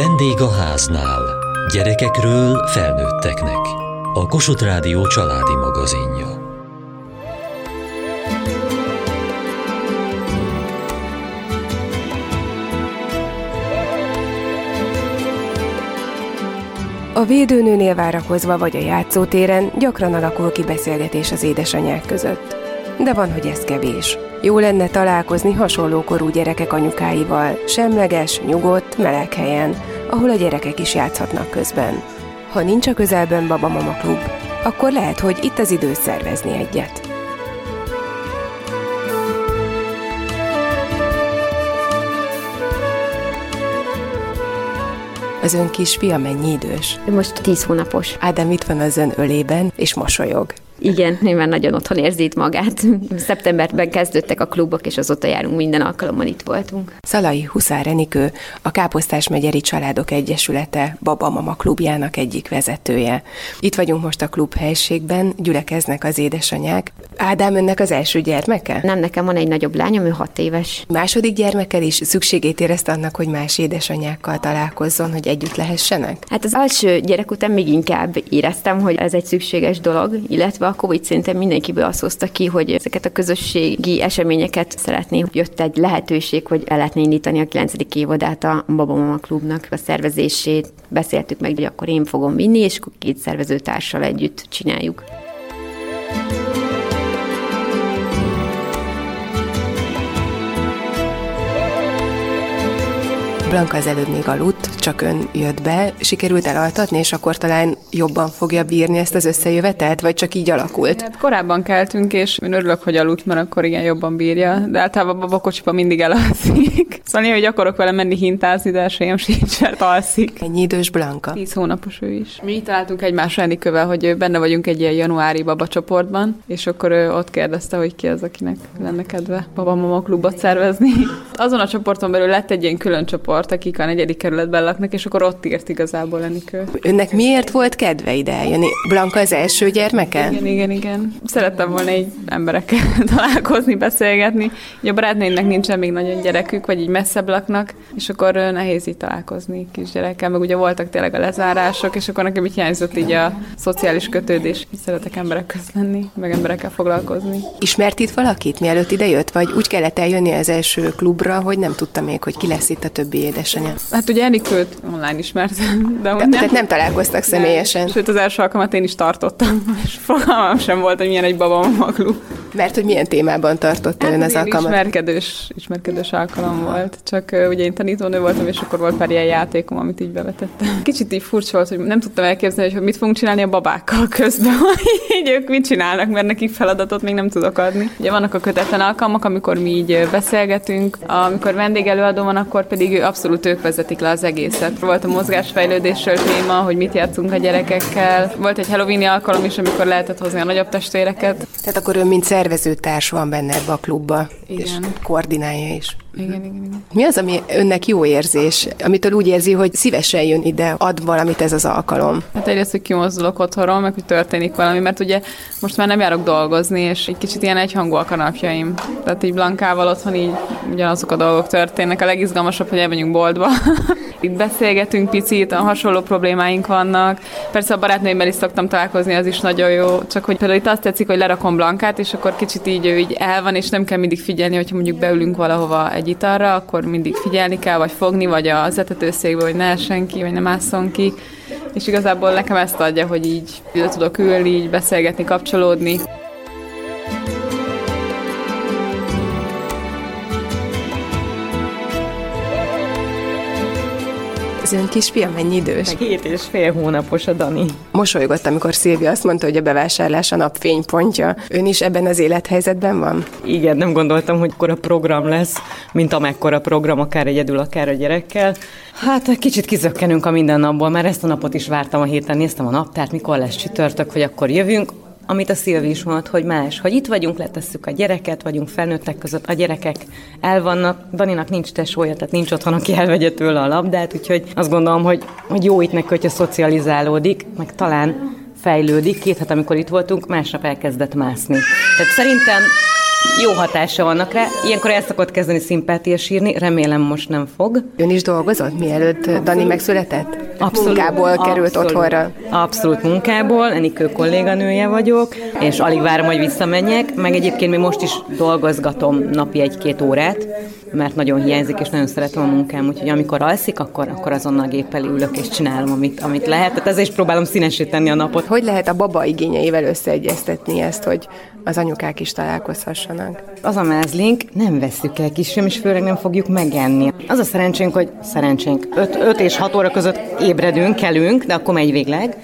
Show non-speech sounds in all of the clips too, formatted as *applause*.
Vendég a háznál. Gyerekekről felnőtteknek. A Kossuth Rádió családi magazinja. A védőnőnél várakozva vagy a játszótéren gyakran alakul ki beszélgetés az édesanyák között. De van, hogy ez kevés. Jó lenne találkozni hasonló korú gyerekek anyukáival, semleges, nyugodt, meleg helyen, ahol a gyerekek is játszhatnak közben. Ha nincs a közelben Baba Mama Klub, akkor lehet, hogy itt az idő szervezni egyet. Az ön kisfia mennyi idős? Most 10 hónapos. Ádám itt van az ön ölében, és mosolyog. Igen, nyilván nagyon otthon érzi itt magát. Szeptemberben kezdődtek a klubok, és azóta járunk minden alkalommal itt voltunk. Szalai Huszár Enikő, a Káposztás Megyeri Családok Egyesülete Baba Mama klubjának egyik vezetője. Itt vagyunk most a klub helységben, gyülekeznek az édesanyák. Ádám önnek az első gyermeke? Nem, nekem van egy nagyobb lányom, ő hat éves. Második gyermekkel is szükségét érezte annak, hogy más édesanyákkal találkozzon, hogy együtt lehessenek? Hát az első gyerek után még inkább éreztem, hogy ez egy szükséges dolog, illetve a Covid szerintem mindenkiből azt hozta ki, hogy ezeket a közösségi eseményeket szeretné. Jött egy lehetőség, hogy el lehetne indítani a 9. évadát a Baba Mama Klubnak a szervezését. Beszéltük meg, hogy akkor én fogom vinni, és akkor két szervezőtársal együtt csináljuk. Blanka az előbb még aludt, csak ön jött be, sikerült elaltatni, és akkor talán jobban fogja bírni ezt az összejövetelt, vagy csak így alakult? Hát korábban keltünk, és én örülök, hogy aludt, mert akkor igen jobban bírja, de általában a kocsiba mindig elalszik. *laughs* Szóval hogy akarok vele menni hintázni, de esélyem sincs, mert alszik. Ennyi idős Blanka? Tíz hónapos ő is. Mi találtunk egymásra Enikővel, hogy benne vagyunk egy ilyen januári baba csoportban, és akkor ő ott kérdezte, hogy ki az, akinek lenne kedve baba mama klubot szervezni. Azon a csoporton belül lett egy ilyen külön csoport, akik a negyedik kerületben laknak, és akkor ott írt igazából Enikő. Önnek miért volt kedve ide eljönni? Blanka az első gyermeke? Igen, igen, igen. Szerettem volna egy emberekkel *laughs* találkozni, beszélgetni. Ugye a barátnőimnek nincsen még nagyon gyerekük, vagy így messzebb laknak, és akkor nehéz így találkozni kisgyerekkel, meg ugye voltak tényleg a lezárások, és akkor nekem így hiányzott így a szociális kötődés. Szeretek emberek közt lenni, meg emberekkel foglalkozni. Ismert itt valakit, mielőtt ide jött, vagy úgy kellett eljönni az első klubra, hogy nem tudta még, hogy ki lesz itt a többi édesanyja? Hát ugye Enikőt online ismert, de, de nem. Tehát nem találkoztak személyesen. Nem. Sőt, az első alkalmat én is tartottam, és fogalmam sem volt, hogy milyen egy babamama klub. Mert hogy milyen témában tartotta hát ön az alkalmat? Ismerkedős, ismerkedős alkalom volt. Csak uh, ugye én tanítónő voltam, és akkor volt pár ilyen játékom, amit így bevetettem. Kicsit így furcsa volt, hogy nem tudtam elképzelni, hogy mit fogunk csinálni a babákkal közben, *laughs* hogy ők mit csinálnak, mert nekik feladatot még nem tudok adni. Ugye vannak a kötetlen alkalmak, amikor mi így beszélgetünk, amikor vendégelőadó van, akkor pedig abszolút ők vezetik le az egészet. Volt a mozgásfejlődésről téma, hogy mit játszunk a gyerekekkel. Volt egy Halloween alkalom is, amikor lehetett hozni a nagyobb testvéreket. Tehát akkor ön mint szervezőtárs van benne ebbe a klubba, igen. és koordinálja is. Igen, igen, igen. Mi az, ami önnek jó érzés, amitől úgy érzi, hogy szívesen jön ide, ad valamit ez az alkalom? Hát egyrészt, hogy kimozdulok otthonról, meg hogy történik valami, mert ugye most már nem járok dolgozni, és egy kicsit ilyen egyhangúak a napjaim. Tehát így Blankával otthon így ugyanazok a dolgok történnek. A legizgalmasabb, hogy elmegyünk boltba. *laughs* itt beszélgetünk picit, hasonló problémáink vannak. Persze a barátnőimmel is szoktam találkozni, az is nagyon jó. Csak hogy például itt azt tetszik, hogy lerakom Blankát, és akkor kicsit így ő így el van, és nem kell mindig figyelni, hogyha mondjuk beülünk valahova egy italra, akkor mindig figyelni kell, vagy fogni, vagy az etetőszékbe, hogy ne senki, vagy nem másszon ki. És igazából nekem ezt adja, hogy így ide tudok ülni, így beszélgetni, kapcsolódni. Az ön kisfia mennyi idős? Két és fél hónapos a Dani. Mosolygott, amikor Szilvia azt mondta, hogy a bevásárlás a napfénypontja. Ön is ebben az élethelyzetben van? Igen, nem gondoltam, hogy akkor a program lesz, mint amekkora program, akár egyedül, akár a gyerekkel. Hát kicsit kizökkenünk a mindennapból, mert ezt a napot is vártam a héten, néztem a naptárt, mikor lesz csütörtök, hogy akkor jövünk amit a Szilvi is mondott, hogy más, hogy itt vagyunk, letesszük a gyereket, vagyunk felnőttek között, a gyerekek el vannak, Daninak nincs tesója, tehát nincs otthon, aki elvegye tőle a labdát, úgyhogy azt gondolom, hogy, hogy jó itt neki, hogyha szocializálódik, meg talán fejlődik. Két hát amikor itt voltunk, másnap elkezdett mászni. Tehát szerintem jó hatása vannak rá. Ilyenkor el szokott kezdeni szimpátia sírni, remélem most nem fog. Ön is dolgozott, mielőtt Dani megszületett? Abszolút, Munkából abszolút, került otthonra. Abszolút munkából, Enikő kolléganője vagyok, és alig várom, hogy visszamenjek, meg egyébként még most is dolgozgatom napi egy-két órát, mert nagyon hiányzik, és nagyon szeretem a munkám, úgyhogy amikor alszik, akkor, akkor azonnal gép elé ülök, és csinálom, amit, amit lehet. Tehát ezért is próbálom színesíteni a napot. Hogy lehet a baba igényeivel összeegyeztetni ezt, hogy az anyukák is találkozhassanak? Az a mázlink, nem veszük el kisfiam, és főleg nem fogjuk megenni. Az a szerencsénk, hogy szerencsénk 5 és 6 óra között ébredünk, kelünk, de akkor megy végleg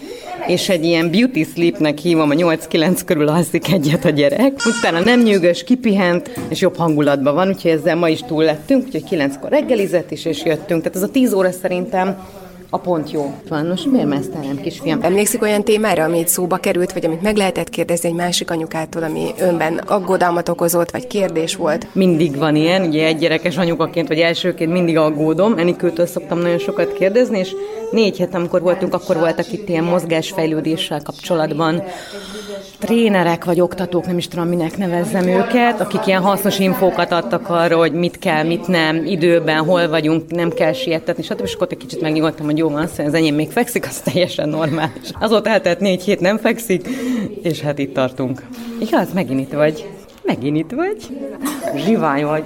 és egy ilyen beauty sleepnek hívom, a 8-9 körül alszik egyet a gyerek. Utána nem nyűgös, kipihent, és jobb hangulatban van, úgyhogy ezzel ma is túl lettünk, úgyhogy 9-kor reggelizett is, és jöttünk. Tehát ez a 10 óra szerintem a pont jó. Van, most miért mesztel nem, kisfiam? Emlékszik olyan témára, amit szóba került, vagy amit meg lehetett kérdezni egy másik anyukától, ami önben aggodalmat okozott, vagy kérdés volt? Mindig van ilyen, ugye egy gyerekes anyukaként, vagy elsőként mindig aggódom. Enikőtől szoktam nagyon sokat kérdezni, és négy hét, amikor voltunk, akkor voltak itt ilyen mozgásfejlődéssel kapcsolatban trénerek vagy oktatók, nem is tudom, minek nevezzem őket, akik ilyen hasznos infókat adtak arra, hogy mit kell, mit nem, időben, hol vagyunk, nem kell sietetni, stb. És akkor egy kicsit megnyugodtam, hogy jó van, az enyém még fekszik, az teljesen normális. Azóta eltelt négy hét nem fekszik, és hát itt tartunk. Igaz, megint itt vagy. Megint itt vagy. Zsivány vagy.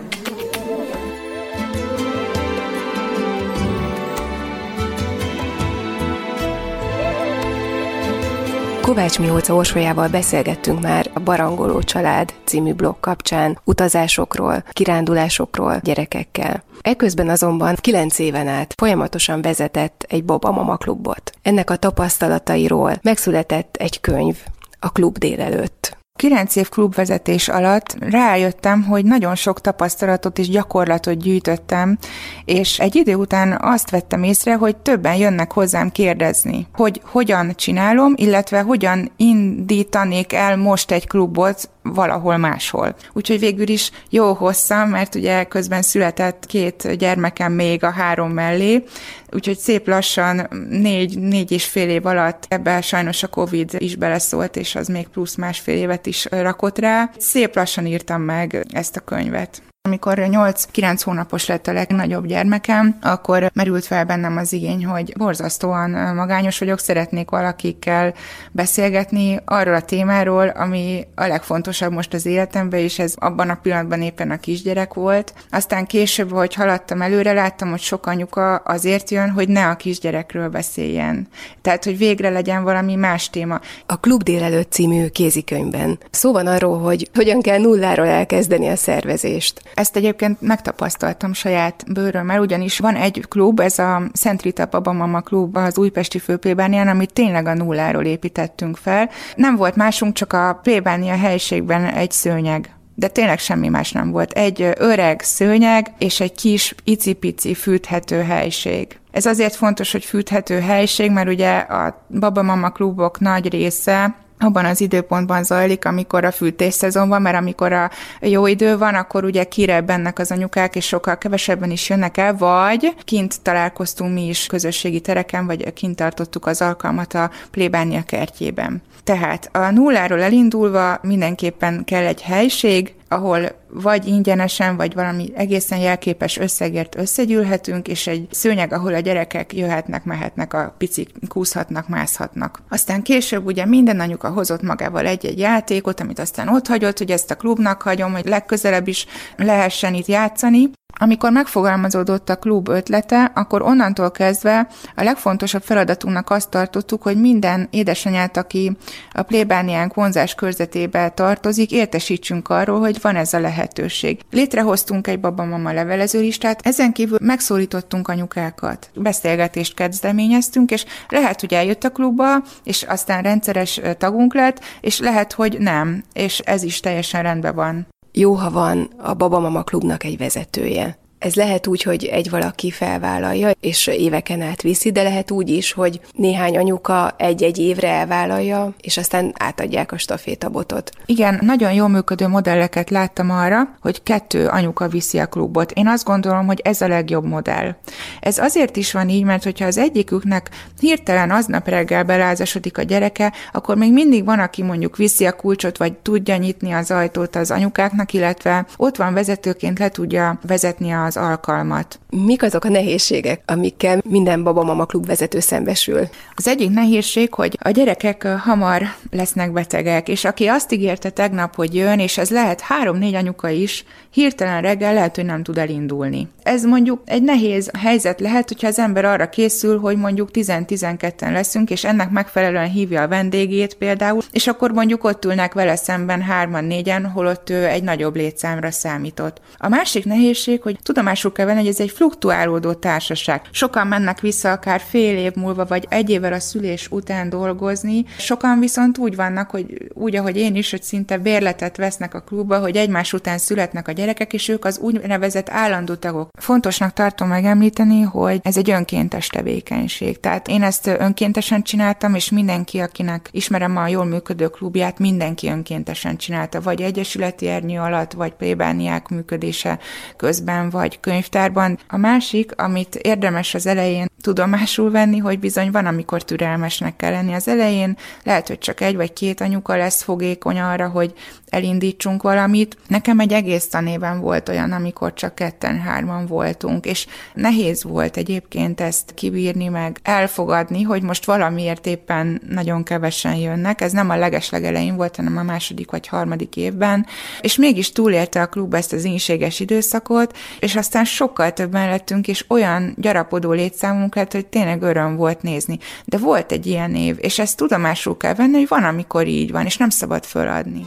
Kovács Mióca Orsolyával beszélgettünk már a Barangoló család című blog kapcsán utazásokról, kirándulásokról gyerekekkel. Eközben azonban 9 éven át folyamatosan vezetett egy Boba Mama klubot. Ennek a tapasztalatairól megszületett egy könyv, a klub délelőtt. 9 év klubvezetés alatt rájöttem, hogy nagyon sok tapasztalatot és gyakorlatot gyűjtöttem, és egy idő után azt vettem észre, hogy többen jönnek hozzám kérdezni, hogy hogyan csinálom, illetve hogyan indítanék el most egy klubot valahol máshol. Úgyhogy végül is jó hosszam, mert ugye közben született két gyermekem még a három mellé, úgyhogy szép lassan négy, négy és fél év alatt ebben sajnos a Covid is beleszólt, és az még plusz másfél évet is rakott rá. Szép lassan írtam meg ezt a könyvet. Amikor 8-9 hónapos lett a legnagyobb gyermekem, akkor merült fel bennem az igény, hogy borzasztóan magányos vagyok, szeretnék valakikkel beszélgetni arról a témáról, ami a legfontosabb most az életemben, és ez abban a pillanatban éppen a kisgyerek volt. Aztán később, hogy haladtam előre, láttam, hogy sok anyuka azért jön, hogy ne a kisgyerekről beszéljen. Tehát, hogy végre legyen valami más téma. A Klub délelőtt című kézikönyvben szó van arról, hogy hogyan kell nulláról elkezdeni a szervezést. Ezt egyébként megtapasztaltam saját bőrömmel, ugyanis van egy klub, ez a Szent Rita Babamama klub az újpesti főplébánián, amit tényleg a nulláról építettünk fel. Nem volt másunk, csak a plébánia helyiségben egy szőnyeg de tényleg semmi más nem volt. Egy öreg szőnyeg és egy kis icipici fűthető helység. Ez azért fontos, hogy fűthető helység, mert ugye a babamama klubok nagy része abban az időpontban zajlik, amikor a szezon van, mert amikor a jó idő van, akkor ugye kirebbennek az anyukák, és sokkal kevesebben is jönnek el, vagy kint találkoztunk mi is közösségi tereken, vagy kint tartottuk az alkalmat a plébánia kertjében. Tehát a nulláról elindulva mindenképpen kell egy helység, ahol vagy ingyenesen, vagy valami egészen jelképes összegért összegyűlhetünk, és egy szőnyeg, ahol a gyerekek jöhetnek, mehetnek, a picik kúszhatnak, mászhatnak. Aztán később ugye minden anyuka hozott magával egy-egy játékot, amit aztán ott hagyott, hogy ezt a klubnak hagyom, hogy legközelebb is lehessen itt játszani, amikor megfogalmazódott a klub ötlete, akkor onnantól kezdve a legfontosabb feladatunknak azt tartottuk, hogy minden édesanyát, aki a plébániánk vonzás körzetébe tartozik, értesítsünk arról, hogy van ez a lehetőség. Létrehoztunk egy babamama levelező listát, ezen kívül megszólítottunk anyukákat, beszélgetést kezdeményeztünk, és lehet, hogy eljött a klubba, és aztán rendszeres tagunk lett, és lehet, hogy nem, és ez is teljesen rendben van jó, ha van a Babamama klubnak egy vezetője. Ez lehet úgy, hogy egy valaki felvállalja, és éveken át viszi, de lehet úgy is, hogy néhány anyuka egy-egy évre elvállalja, és aztán átadják a stafétabotot. Igen, nagyon jó működő modelleket láttam arra, hogy kettő anyuka viszi a klubot. Én azt gondolom, hogy ez a legjobb modell. Ez azért is van így, mert hogyha az egyiküknek hirtelen aznap reggel belázasodik a gyereke, akkor még mindig van, aki mondjuk viszi a kulcsot, vagy tudja nyitni az ajtót az anyukáknak, illetve ott van vezetőként le tudja vezetni az alkalmat. Mik azok a nehézségek, amikkel minden babamama klub vezető szembesül? Az egyik nehézség, hogy a gyerekek hamar lesznek betegek, és aki azt ígérte tegnap, hogy jön, és ez lehet három-négy anyuka is, hirtelen reggel lehet, hogy nem tud elindulni. Ez mondjuk egy nehéz helyzet lehet, hogyha az ember arra készül, hogy mondjuk 10-12-en leszünk, és ennek megfelelően hívja a vendégét például, és akkor mondjuk ott ülnek vele szemben hárman, négyen, holott ő egy nagyobb létszámra számított. A másik nehézség, hogy tudomásul kell venni, hogy ez egy fluktuálódó társaság. Sokan mennek vissza akár fél év múlva, vagy egy évvel a szülés után dolgozni, sokan viszont úgy vannak, hogy úgy, ahogy én is, hogy szinte bérletet vesznek a klubba, hogy egymás után születnek a gyerekek, és ők az úgynevezett állandó tagok. Fontosnak tartom megemlíteni, hogy ez egy önkéntes tevékenység. Tehát én ezt önkéntesen csináltam, és mindenki, akinek ismerem a jól működő klubját, mindenki önkéntesen csinálta, vagy egyesületi ernyő alatt, vagy plébániák működése közben, vagy könyvtárban. A másik, amit érdemes az elején tudomásul venni, hogy bizony van, amikor türelmesnek kell lenni az elején, lehet, hogy csak egy vagy két anyuka lesz fogékony arra, hogy elindítsunk valamit. Nekem egy egész tanéven volt olyan, amikor csak ketten-hárman voltunk, és nehéz volt egyébként ezt kibírni, meg elfogadni, hogy most valamiért éppen nagyon kevesen jönnek. Ez nem a legeslegelején volt, hanem a második vagy harmadik évben, és mégis túlélte a klub ezt az ínséges időszakot, és aztán sokkal többen lettünk, és olyan gyarapodó létszámunk lett, hogy tényleg öröm volt nézni. De volt egy ilyen év, és ezt tudomásul kell venni, hogy van, amikor így van, és nem szabad föladni.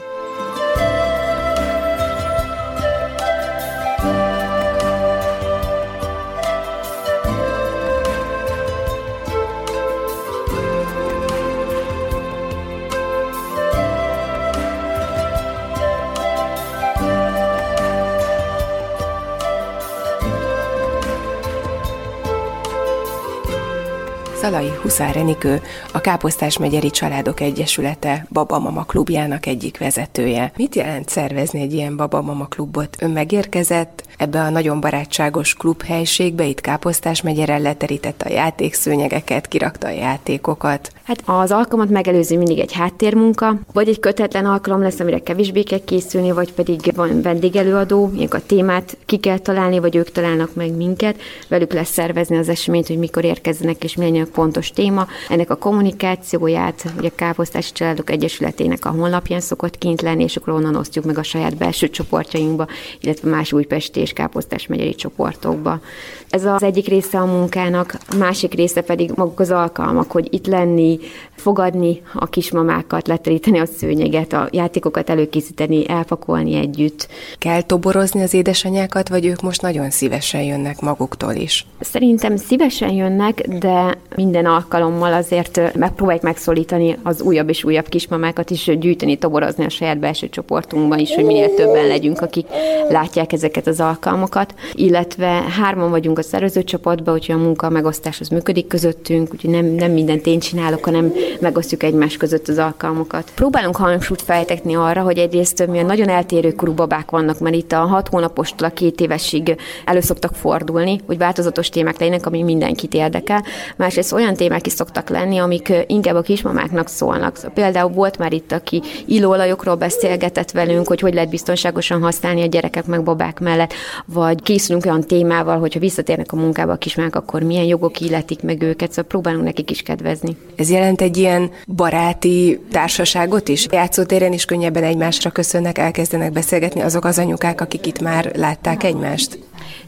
Szalai Huszár Enikő, a Káposztás megyeri Családok Egyesülete Babamama klubjának egyik vezetője. Mit jelent szervezni egy ilyen Babamama klubot? Ön megérkezett ebbe a nagyon barátságos klubhelységbe, itt Káposztás megyere leterítette a játékszőnyegeket, kirakta a játékokat. Hát az alkalmat megelőzi mindig egy háttérmunka, vagy egy kötetlen alkalom lesz, amire kevésbé kell készülni, vagy pedig van vendégelőadó, ilyenkor a témát ki kell találni, vagy ők találnak meg minket, velük lesz szervezni az eseményt, hogy mikor érkezzenek és milyen pontos téma. Ennek a kommunikációját, ugye a Káposztási Családok Egyesületének a honlapján szokott kint lenni, és akkor onnan osztjuk meg a saját belső csoportjainkba, illetve más újpesti és káposztás megyeri csoportokba. Ez az egyik része a munkának, a másik része pedig maguk az alkalmak, hogy itt lenni, fogadni a kismamákat, leteríteni a szőnyeget, a játékokat előkészíteni, elpakolni együtt. Kell toborozni az édesanyákat, vagy ők most nagyon szívesen jönnek maguktól is? Szerintem szívesen jönnek, de minden alkalommal azért megpróbáljuk megszólítani az újabb és újabb kismamákat is, gyűjteni, toborozni a saját belső csoportunkban is, hogy minél többen legyünk, akik látják ezeket az alkalmakat, illetve hárman vagyunk a szervezőcsoportban, úgyhogy a munka megosztás az működik közöttünk, úgyhogy nem, nem mindent én csinálok, hanem megosztjuk egymás között az alkalmakat. Próbálunk hangsúlyt fejtetni arra, hogy egyrészt milyen nagyon eltérő korú babák vannak, mert itt a hat hónapostól a két évesig elő szoktak fordulni, hogy változatos témák legyenek, ami mindenkit érdekel. Másrészt olyan témák is szoktak lenni, amik inkább a kismamáknak szólnak. Például volt már itt, aki illóolajokról beszélgetett velünk, hogy hogy lehet biztonságosan használni a gyerekek meg babák mellett, vagy készülünk olyan témával, hogyha visszatérnek a munkába a kismák, akkor milyen jogok illetik meg őket, szóval próbálunk nekik is kedvezni. Ez jelent egy ilyen baráti társaságot is? Játszótéren is könnyebben egymásra köszönnek, elkezdenek beszélgetni azok az anyukák, akik itt már látták egymást?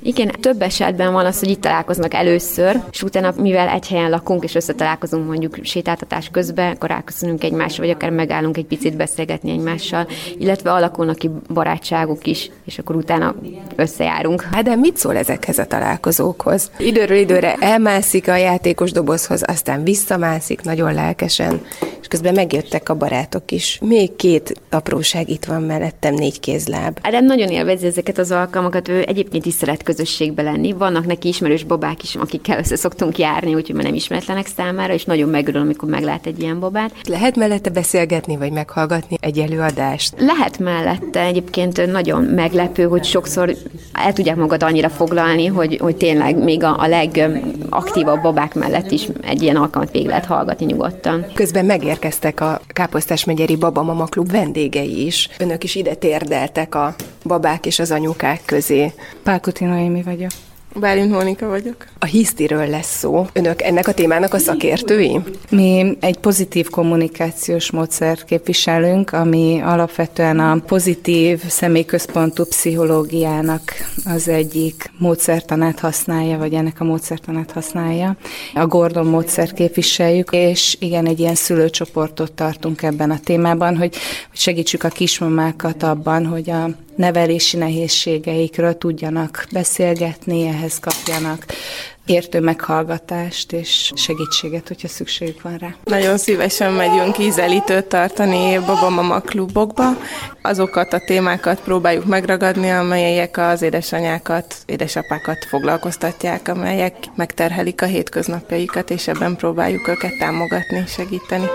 Igen, több esetben van az, hogy itt találkoznak először, és utána, mivel egy helyen lakunk, és összetalálkozunk mondjuk sétáltatás közben, akkor ráköszönünk egymásra, vagy akár megállunk egy picit beszélgetni egymással, illetve alakulnak ki barátságok is, és akkor utána összejárunk. Hát de mit szól ezekhez a találkozókhoz? Időről időre elmászik a játékos dobozhoz, aztán visszamászik nagyon lelkesen, és közben megjöttek a barátok is. Még két apróság itt van mellettem, négy kézláb. Ádám nagyon élvezi ezeket az alkalmakat, ő egyébként is szeret közösségbe lenni. Vannak neki ismerős babák is, akikkel össze szoktunk járni, úgyhogy már nem ismeretlenek számára, és nagyon megörül, amikor meglát egy ilyen babát. Lehet mellette beszélgetni, vagy meghallgatni egy előadást? Lehet mellette egyébként nagyon meglepő, hogy sokszor el tudják magad annyira foglalni, hogy, hogy tényleg még a, a legaktívabb babák mellett is egy ilyen alkalmat végig lehet hallgatni nyugodtan. Közben megérkeztek a Káposztás megyeri Babamama Klub vendégei is. Önök is ide térdeltek a babák és az anyukák közé. Pálkuti Noémi vagyok. Bálint Mónika vagyok. A hisztiről lesz szó. Önök ennek a témának a szakértői? Mi egy pozitív kommunikációs módszert képviselünk, ami alapvetően a pozitív személyközpontú pszichológiának az egyik módszertanát használja, vagy ennek a módszertanát használja. A Gordon módszert képviseljük, és igen, egy ilyen szülőcsoportot tartunk ebben a témában, hogy segítsük a kismamákat abban, hogy a nevelési nehézségeikről tudjanak beszélgetni, ehhez kapjanak értő meghallgatást és segítséget, hogyha szükségük van rá. Nagyon szívesen megyünk ízelítőt tartani babamama klubokba. Azokat a témákat próbáljuk megragadni, amelyek az édesanyákat, édesapákat foglalkoztatják, amelyek megterhelik a hétköznapjaikat, és ebben próbáljuk őket támogatni, segíteni.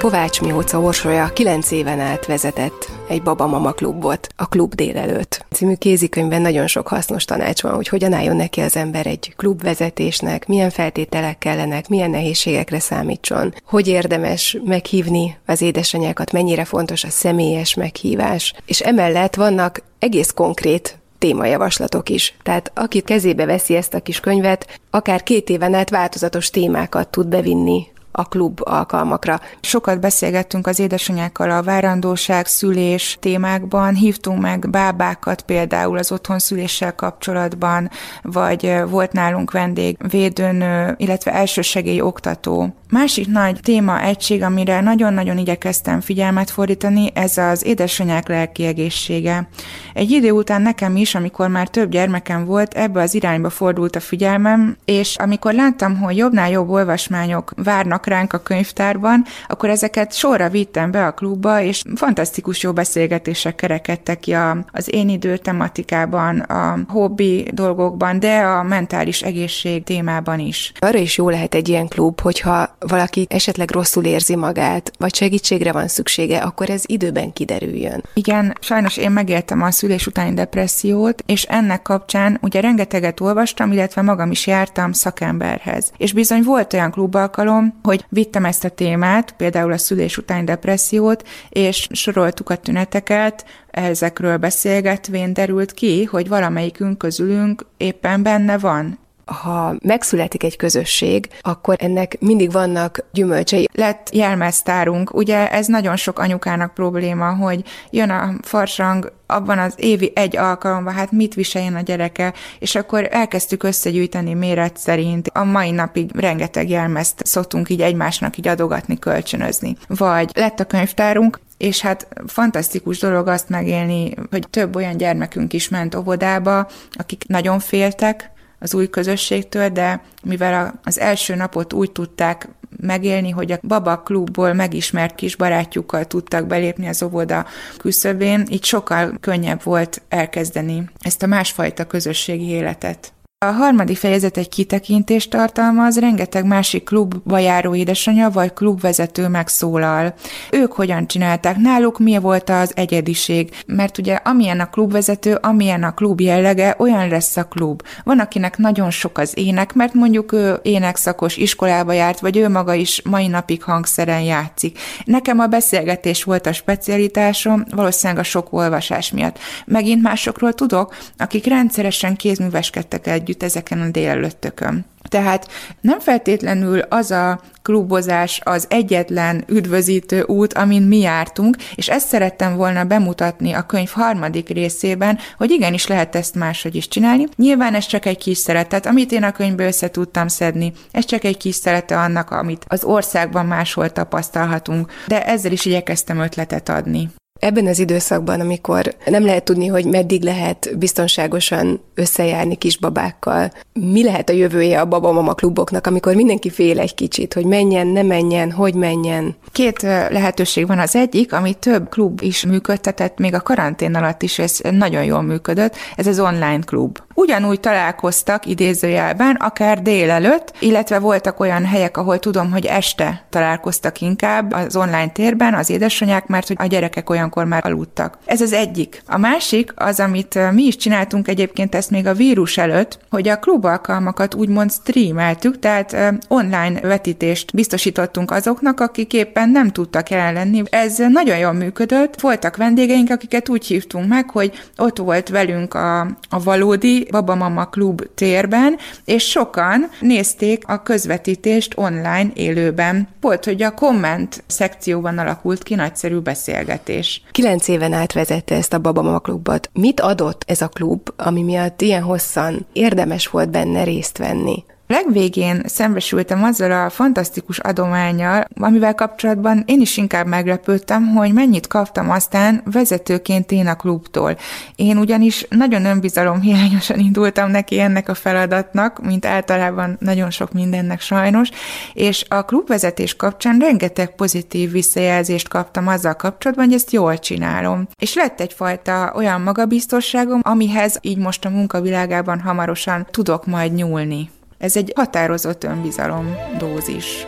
Kovács Mióca Orsolya 9 éven át vezetett egy babamama klubot, a Klub délelőtt. Című kézikönyvben nagyon sok hasznos tanács van, hogy hogyan álljon neki az ember egy klubvezetésnek, milyen feltételek kellenek, milyen nehézségekre számítson, hogy érdemes meghívni az édesanyákat, mennyire fontos a személyes meghívás. És emellett vannak egész konkrét témajavaslatok is. Tehát aki kezébe veszi ezt a kis könyvet, akár két éven át változatos témákat tud bevinni a klub alkalmakra. Sokat beszélgettünk az édesanyákkal a várandóság, szülés témákban, hívtunk meg bábákat például az otthon szüléssel kapcsolatban, vagy volt nálunk vendég védőnő, illetve elsősegély oktató. Másik nagy téma egység, amire nagyon-nagyon igyekeztem figyelmet fordítani, ez az édesanyák lelki egészsége. Egy idő után nekem is, amikor már több gyermekem volt, ebbe az irányba fordult a figyelmem, és amikor láttam, hogy jobbnál jobb olvasmányok várnak ránk a könyvtárban, akkor ezeket sorra vittem be a klubba, és fantasztikus jó beszélgetések kerekedtek ki az én idő tematikában, a hobbi dolgokban, de a mentális egészség témában is. Arra is jó lehet egy ilyen klub, hogyha valaki esetleg rosszul érzi magát, vagy segítségre van szüksége, akkor ez időben kiderüljön. Igen, sajnos én megéltem a szülés utáni depressziót, és ennek kapcsán ugye rengeteget olvastam, illetve magam is jártam szakemberhez. És bizony volt olyan klubalkalom, hogy vittem ezt a témát, például a szülés utáni depressziót, és soroltuk a tüneteket, ezekről beszélgetvén derült ki, hogy valamelyikünk közülünk éppen benne van ha megszületik egy közösség, akkor ennek mindig vannak gyümölcsei. Lett jelmeztárunk, ugye ez nagyon sok anyukának probléma, hogy jön a farsang, abban az évi egy alkalomban, hát mit viseljen a gyereke, és akkor elkezdtük összegyűjteni méret szerint. A mai napig rengeteg jelmezt szoktunk így egymásnak így adogatni, kölcsönözni. Vagy lett a könyvtárunk, és hát fantasztikus dolog azt megélni, hogy több olyan gyermekünk is ment óvodába, akik nagyon féltek, az új közösségtől, de mivel az első napot úgy tudták megélni, hogy a Baba klubból megismert kis barátjukkal tudtak belépni az óvoda küszöbén, így sokkal könnyebb volt elkezdeni ezt a másfajta közösségi életet. A harmadik fejezet egy kitekintést tartalmaz, rengeteg másik klubba járó édesanyja vagy klubvezető megszólal. Ők hogyan csinálták, náluk mi volt az egyediség, mert ugye amilyen a klubvezető, amilyen a klub jellege, olyan lesz a klub. Van, akinek nagyon sok az ének, mert mondjuk ő énekszakos iskolába járt, vagy ő maga is mai napig hangszeren játszik. Nekem a beszélgetés volt a specialitásom, valószínűleg a sok olvasás miatt. Megint másokról tudok, akik rendszeresen kézműveskedtek egy együtt ezeken a délelőttökön. Tehát nem feltétlenül az a klubozás az egyetlen üdvözítő út, amin mi jártunk, és ezt szerettem volna bemutatni a könyv harmadik részében, hogy igenis lehet ezt máshogy is csinálni. Nyilván ez csak egy kis szeretet, amit én a könyvből össze tudtam szedni. Ez csak egy kis szerete annak, amit az országban máshol tapasztalhatunk, de ezzel is igyekeztem ötletet adni. Ebben az időszakban, amikor nem lehet tudni, hogy meddig lehet biztonságosan összejárni kisbabákkal, mi lehet a jövője a babamama kluboknak, amikor mindenki fél egy kicsit, hogy menjen, ne menjen, hogy menjen? Két lehetőség van. Az egyik, ami több klub is működtetett, még a karantén alatt is ez nagyon jól működött, ez az online klub. Ugyanúgy találkoztak idézőjelben, akár délelőtt, illetve voltak olyan helyek, ahol tudom, hogy este találkoztak inkább az online térben az édesanyák, mert hogy a gyerekek olyankor már aludtak. Ez az egyik. A másik az, amit mi is csináltunk egyébként ezt még a vírus előtt, hogy a klub alkalmakat úgymond streameltük, tehát online vetítést biztosítottunk azoknak, akik éppen nem tudtak jelen lenni. Ez nagyon jól működött. Voltak vendégeink, akiket úgy hívtunk meg, hogy ott volt velünk a, a valódi Babamama Klub térben, és sokan nézték a közvetítést online élőben. Volt, hogy a komment szekcióban alakult ki nagyszerű beszélgetés. Kilenc éven át vezette ezt a Babamama Klubot. Mit adott ez a klub, ami miatt ilyen hosszan érdemes volt benne részt venni? Legvégén szembesültem azzal a fantasztikus adományjal, amivel kapcsolatban én is inkább meglepődtem, hogy mennyit kaptam aztán vezetőként én a klubtól. Én ugyanis nagyon önbizalom hiányosan *laughs* indultam neki ennek a feladatnak, mint általában nagyon sok mindennek sajnos, és a klubvezetés kapcsán rengeteg pozitív visszajelzést kaptam azzal kapcsolatban, hogy ezt jól csinálom. És lett egyfajta olyan magabiztosságom, amihez így most a munkavilágában hamarosan tudok majd nyúlni. Ez egy határozott önbizalom dózis.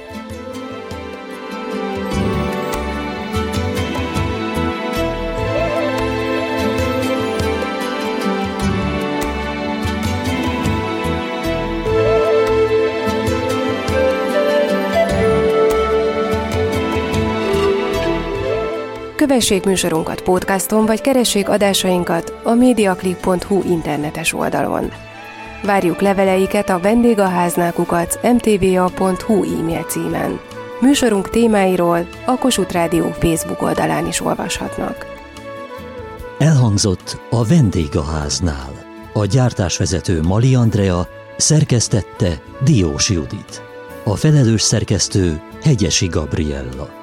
Kövessék műsorunkat podcaston, vagy keressék adásainkat a mediaclip.hu internetes oldalon. Várjuk leveleiket a vendégaháznákukat mtva.hu e-mail címen. Műsorunk témáiról a Kossuth Rádió Facebook oldalán is olvashatnak. Elhangzott a vendégháznál. A gyártásvezető Mali Andrea szerkesztette Diós Judit. A felelős szerkesztő Hegyesi Gabriella.